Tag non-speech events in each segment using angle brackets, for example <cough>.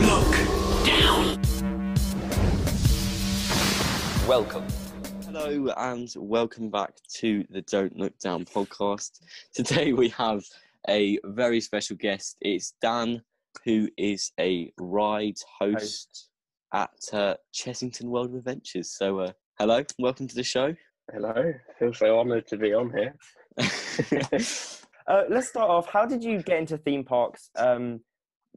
look down. Welcome. Hello and welcome back to the Don't Look Down podcast. Today we have a very special guest. It's Dan, who is a ride host at uh, Chessington World of Adventures. So, uh, hello, welcome to the show. Hello, feel so honoured to be on here. <laughs> <laughs> Uh, let's start off. How did you get into theme parks? Um,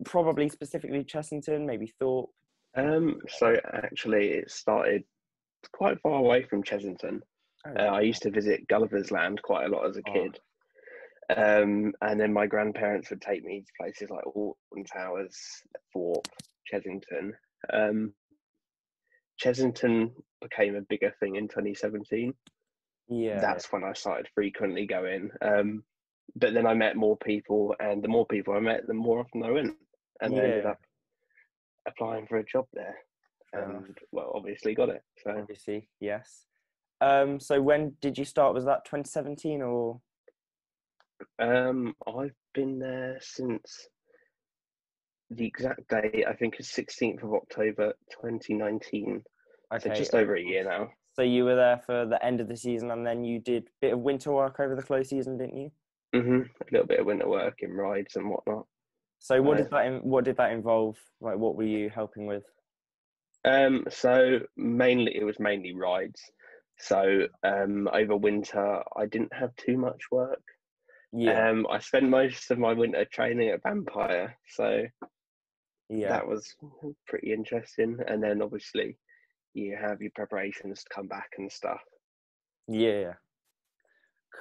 probably specifically Chessington, maybe Thorpe. Um, so actually, it started quite far away from Chessington. Oh, Uh, I used to visit Gulliver's Land quite a lot as a Oh. kid, um, and then my grandparents would take me to places like Alton Towers, Thorpe, Chessington. Um, Chessington became a bigger thing in 2017. yeah. that's when I started frequently going. Um, but then I met more people, and the more people I met, the more often I went, and I ended up applying for a job there, Fair enough. and well, obviously got it. So obviously, yes. Um, so when did you start? Was that 2017 or? um, I've been there since the exact date. I think is 16th of October 2019. Okay. So just over a year now. So you were there for the end of the season, and then you did a bit of winter work over the close season, didn't you? hmm A little bit of winter work in rides and whatnot. So what did that what did that involve? Like, what were you helping with? Um, so mainly it was mainly rides. So um, over winter, I didn't have too much work. Yeah, Um, I spent most of my winter training at Vampire, so yeah, that was pretty interesting. And then obviously, you have your preparations to come back and stuff. yeah.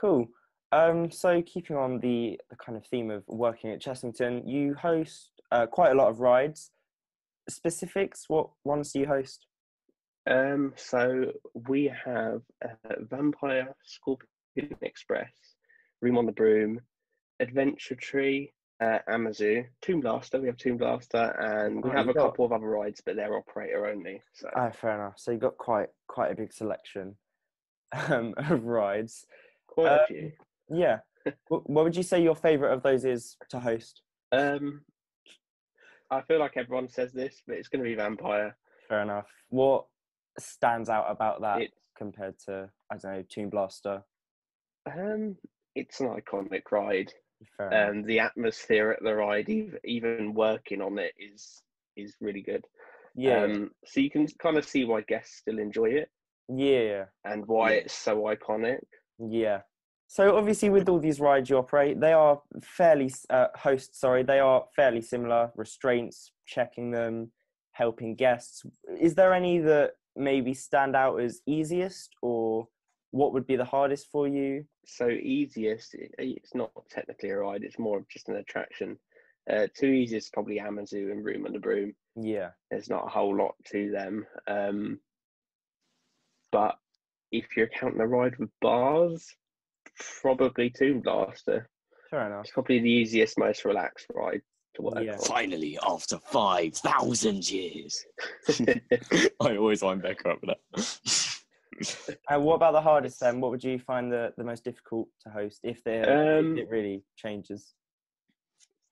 Cool. Um, so keeping on the, the kind of theme of working at Chessington, you host uh, quite a lot of rides. Specifics, what ones do you host? Um, so we have uh, Vampire, Scorpion Express, Room on the Broom, Adventure Tree, uh, Amazu, Tomb Blaster. We have Tomb Blaster, and we Oh, have a got- couple of other rides, but they're operator only. So Oh, fair enough. So you've got quite quite a big selection <laughs> um, of rides. quite a um, few. Yeah. <laughs> what, would you say your favourite of those is to host? Um, I feel like everyone says this, but it's going to be Vampire. Fair enough. What stands out about that It's compared to I don't know Tomb Blaster? um, it's an iconic ride. Fair. Um, the atmosphere at the ride, even even working on it, is is really good. yeah, Um, so you can kind of see why guests still enjoy it yeah, and why Yeah. it's so iconic. yeah. So obviously, with all these rides you operate, they are fairly uh, hosts. Sorry, they are fairly similar. Restraints, checking them, helping guests. Is there any that maybe stand out as easiest, or what would be the hardest for you? So easiest, it's not technically a ride; it's more of just an attraction. Uh, two easiest probably Amazu and Room on the Broom. Yeah, there's not a whole lot to them. Um, but if you're counting a ride with bars, probably Tomb Blaster. fair enough. It's probably the easiest, most relaxed ride to work Yeah. Finally, after 5,000 years. <laughs> <laughs> I always wind back up with that. And <laughs> what about the hardest then? What would you find the, the most difficult to host if, they Um, if it really changes?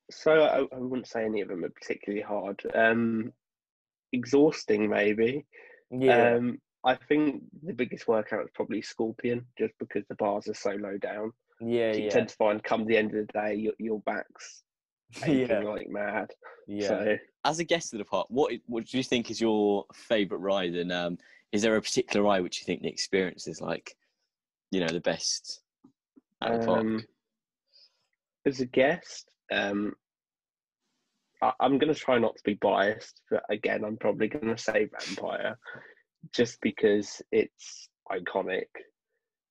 so I, I wouldn't say any of them are particularly hard. Um, exhausting, maybe. Yeah, Um, I think the biggest workout is probably Scorpion, just because the bars are so low down. yeah, So you yeah, tend to find come the end of the day, your, your back's <laughs> aching yeah, like mad. yeah. So As a guest of the park, what what do you think is your favourite ride? And um, is there a particular ride which you think the experience is like, you know, the best at the park? Um, as a guest, um, I, I'm going to try not to be biased, but again, I'm probably going to say Vampire, just because it's iconic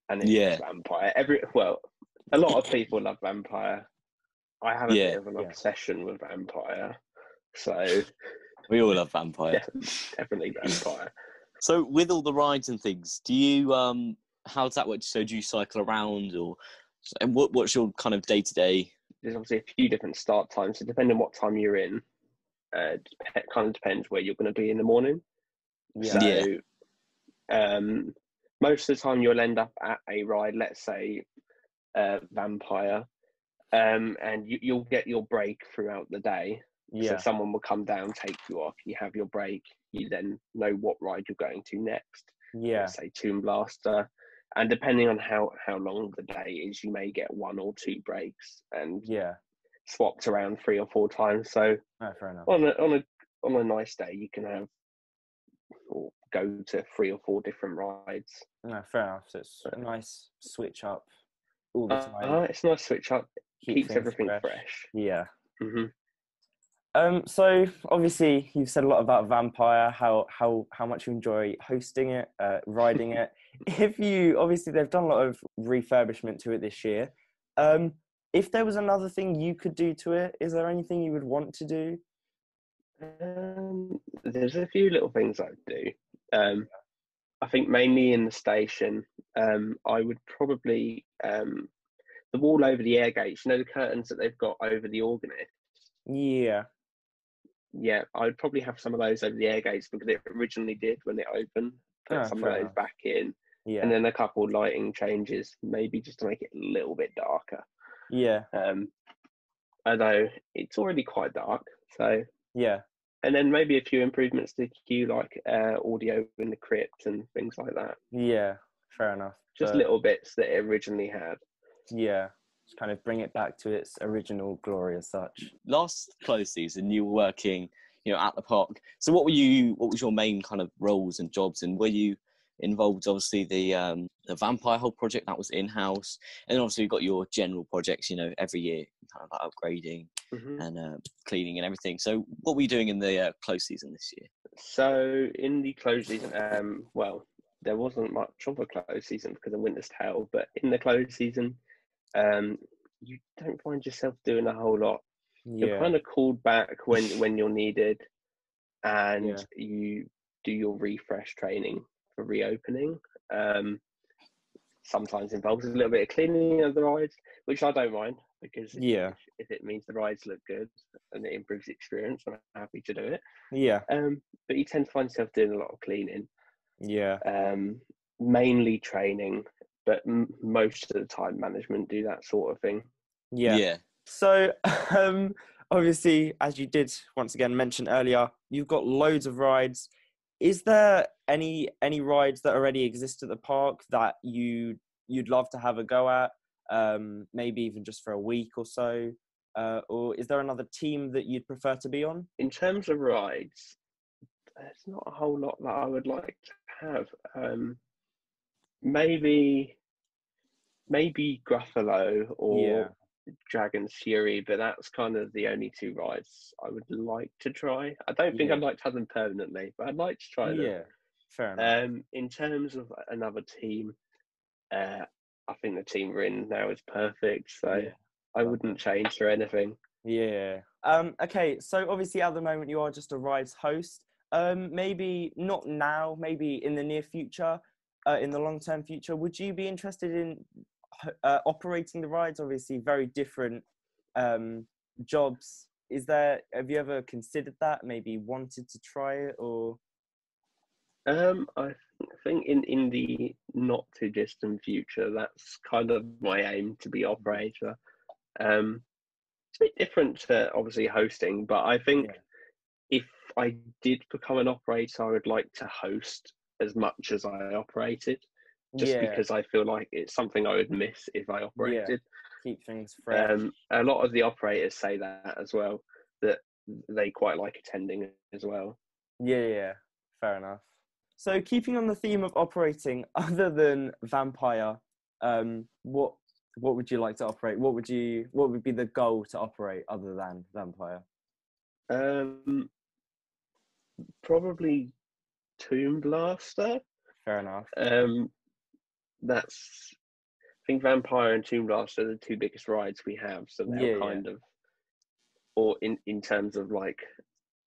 and it's Yeah. Vampire. Every well, a lot of people love Vampire. I have a Yeah. bit of an Yeah. obsession with Vampire, so We all love Vampire. yeah, definitely Vampire. <laughs> So with all the rides and things, do you um how does that work? So do you cycle around or and what what's your kind of day to day? There's obviously a few different start times, so depending on what time you're in, uh, it kind of depends where you're going to be in the morning. Yeah. So, Yeah. um, most of the time you'll end up at a ride, let's say, uh, Vampire, um, and you, you'll get your break throughout the day. Yeah. So someone will come down, take you off. You have your break. You then know what ride you're going to next. yeah. Let's say Tomb Blaster, and depending on how how long the day is, you may get one or two breaks and Yeah. swapped around three or four times. So No, fair enough. on a on a on a nice day, you can have or go to three or four different rides. No, fair enough. So it's a nice switch up all the Uh, time. it's a nice switch up. keep keeps everything fresh. Yeah. hmm Um, so obviously you've said a lot about Vampire, how how how much you enjoy hosting it, uh, riding it. <laughs> If you obviously they've done a lot of refurbishment to it this year. Um, if there was another thing you could do to it, is there anything you would want to do? Um, there's a few little things I'd do. Um, I think mainly in the station, um, I would probably um, the wall over the air gates. You know the curtains that they've got over the organist. Yeah. Yeah, I would probably have some of those over the air gates because it originally did when it opened. Put Ah, some of those enough. back in, Yeah. and then a couple lighting changes, maybe just to make it a little bit darker. yeah. Um, although it's already quite dark, so Yeah. And then maybe a few improvements to queue like uh, audio in the crypt and things like that. Yeah. Fair enough. Just But, little bits that it originally had. Yeah. Just kind of bring it back to its original glory as such. Last close season, you were working, you know, at the park. So what were you? What was your main kind of roles and jobs? And were you involved? Obviously, the um, the Vampire Hole project that was in house, and obviously you've got your general projects. You know, every year, kind of like upgrading Mhm. and uh, cleaning and everything. So what were you doing in the uh, close season this year? So in the close season, um, well, there wasn't much of a close season because of Winter's Tale, but in the close season, um, you don't find yourself doing a whole lot. You're Yeah. kind of called back when <laughs> when you're needed, and Yeah. you do your refresh training for reopening. Um, sometimes involves a little bit of cleaning of the rides, which I don't mind because if, Yeah. if, if it means the rides look good and it improves the experience, I'm happy to do it. Yeah. Um, but you tend to find yourself doing a lot of cleaning, Yeah. um, mainly training, but m- most of the time management do that sort of thing. Yeah. So, <laughs> um, obviously, as you did once again mention earlier, you've got loads of rides. Is there any any rides that already exist at the park that you you'd love to have a go at? Um, maybe even just for a week or so, uh, or is there another team that you'd prefer to be on? In terms of rides, there's not a whole lot that I would like to have. Um, maybe, maybe Gruffalo or Yeah. Dragon's Fury, but that's kind of the only two rides I would like to try. I don't think Yeah. I'd like to have them permanently, but I'd like to try them. Yeah, fair enough. Um, in terms of another team, uh, I think the team we're in now is perfect, so Yeah, I wouldn't change for anything. Yeah. Um, okay, so obviously at the moment you are just a rides host. Um, maybe not now, maybe in the near future, uh, in the long term future, would you be interested in uh, operating the rides? Obviously, very different um, jobs. Is there? Have you ever considered that? Maybe wanted to try it, or Um, I think in, in the not too distant future, that's kind of my aim to be operator. Um, it's a bit different to obviously hosting, but I think Yeah. if I did become an operator, I would like to host as much as I operated, just yeah, because I feel like it's something I would miss if I operated. keep things fresh. Um, a lot of the operators say that as well, that they quite like attending as well. Yeah, yeah, fair enough. So, keeping on the theme of operating, <laughs> other than Vampire, um, what what would you like to operate? What would you what would be the goal to operate other than Vampire? Um, probably Tomb Blaster. Fair enough. Um, that's I think Vampire and Tomb Blaster are the two biggest rides we have, so they're Yeah, yeah. kind of, or in in terms of like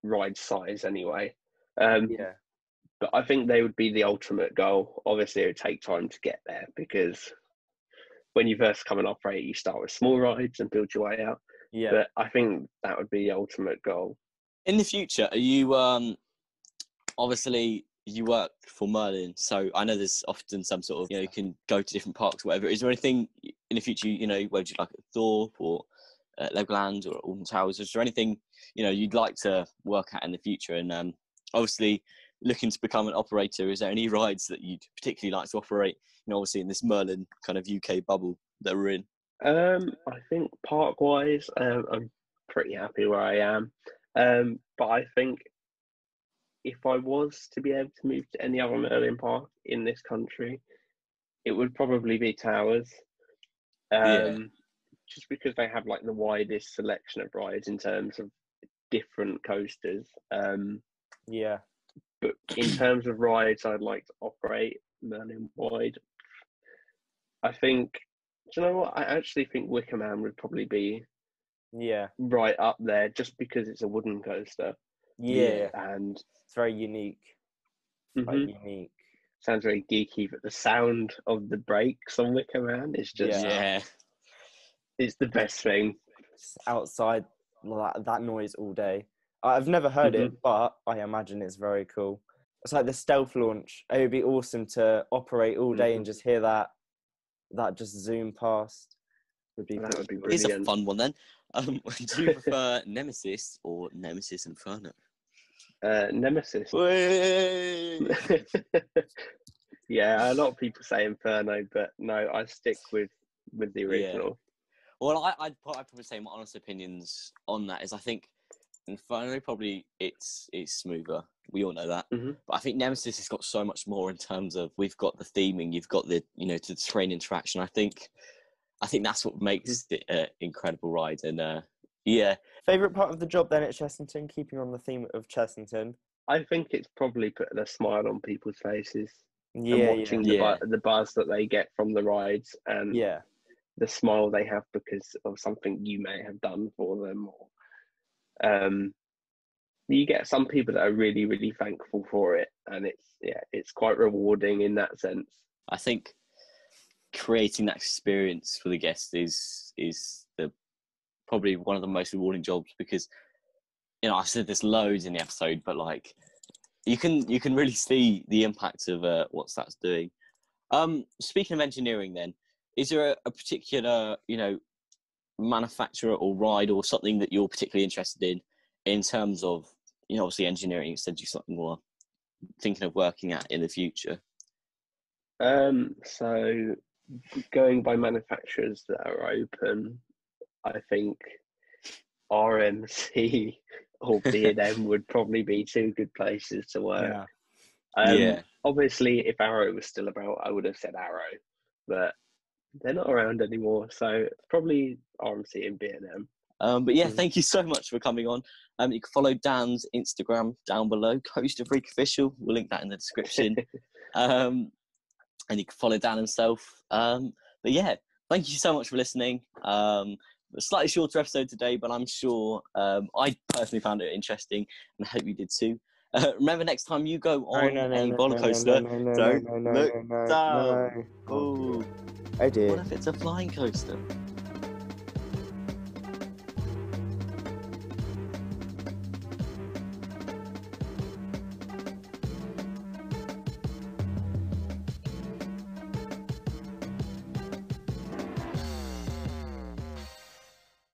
ride size anyway. Um, Yeah, but I think they would be the ultimate goal. Obviously, it would take time to get there because when you first come and operate, you start with small rides and build your way out. yeah, But I think that would be the ultimate goal. In the future, are you um obviously you work for Merlin, so I know there's often some sort of you know you can go to different parks, whatever. Is there anything in the future you know where would you like at Thorpe or at Legoland or Alton Towers? Is there anything you know you'd like to work at in the future? And um, obviously, looking to become an operator, is there any rides that you'd particularly like to operate? You know, obviously in this Merlin kind of UK bubble that we're in. Um, I think park wise, um, I'm pretty happy where I am. Um, but I think if I was to be able to move to any other Merlin park in this country, it would probably be Towers. Um, Yeah. Just because they have like the widest selection of rides in terms of different coasters. Um, Yeah. but in <clears throat> terms of rides I'd like to operate Merlin wide, I think. Do you know what? I actually think Wicker Man would probably be Yeah. right up there, just because it's a wooden coaster Yeah. and It's very unique. Quite Mhm. unique. sounds very geeky. But the sound of the brakes on Wicker Man is just Yeah. Yeah, it's the best thing. Just outside that, that noise all day. I've never heard Mm-hmm. it, but I imagine it's very cool. It's like the stealth launch. It would be awesome to operate all day and Mhm. just hear that that just zoom past. Would be That would be brilliant. here's a fun one then. Um, <laughs> do you prefer Nemesis or Nemesis Inferno? Uh, Nemesis. <laughs> Yeah, a lot of people say Inferno, but no, I stick with with the Yeah. original. Well, I, I'd, I'd probably say my honest opinions on that is I think Inferno probably it's it's smoother. We all know that, Mhm. but I think Nemesis has got so much more in terms of we've got the theming, you've got the you know to the train interaction. I think I think that's what makes it an incredible ride. And uh, yeah, Favorite part of the job then at Chessington, keeping on the theme of Chessington. I think it's probably putting a smile on people's faces Yeah, and yeah, watching the, Yeah. bu- the buzz that they get from the rides and yeah, the smile they have because of something you may have done for them or um you get some people that are really really thankful for it and it's yeah it's quite rewarding in that sense I think creating that experience for the guest is is the probably one of the most rewarding jobs because you know I've said this loads in the episode, but like you can you can really see the impact of uh, what that's doing. Um, speaking of engineering, then is there a, a particular you know manufacturer or ride or something that you're particularly interested in in terms of you know obviously engineering? Said you something more thinking of working at in the future. um so going by manufacturers that are open i think rmc <laughs> or b&m would probably be two good places to work yeah. Um, Yeah. Obviously, if Arrow was still about, I would have said Arrow, but they're not around anymore. So probably RMC and B and M. Um, but yeah, Mm. thank you so much for coming on. Um, you can follow Dan's Instagram down below, Coaster Freak Official. We'll link that in the description. <laughs> um, and you can follow Dan himself. Um, but yeah, thank you so much for listening. A slightly shorter episode today, but I'm sure um, I personally found it interesting, and I hope you did too. Uh, remember, next time you go on a roller coaster, don't look down. no, Oh, I did. what if it's a flying coaster?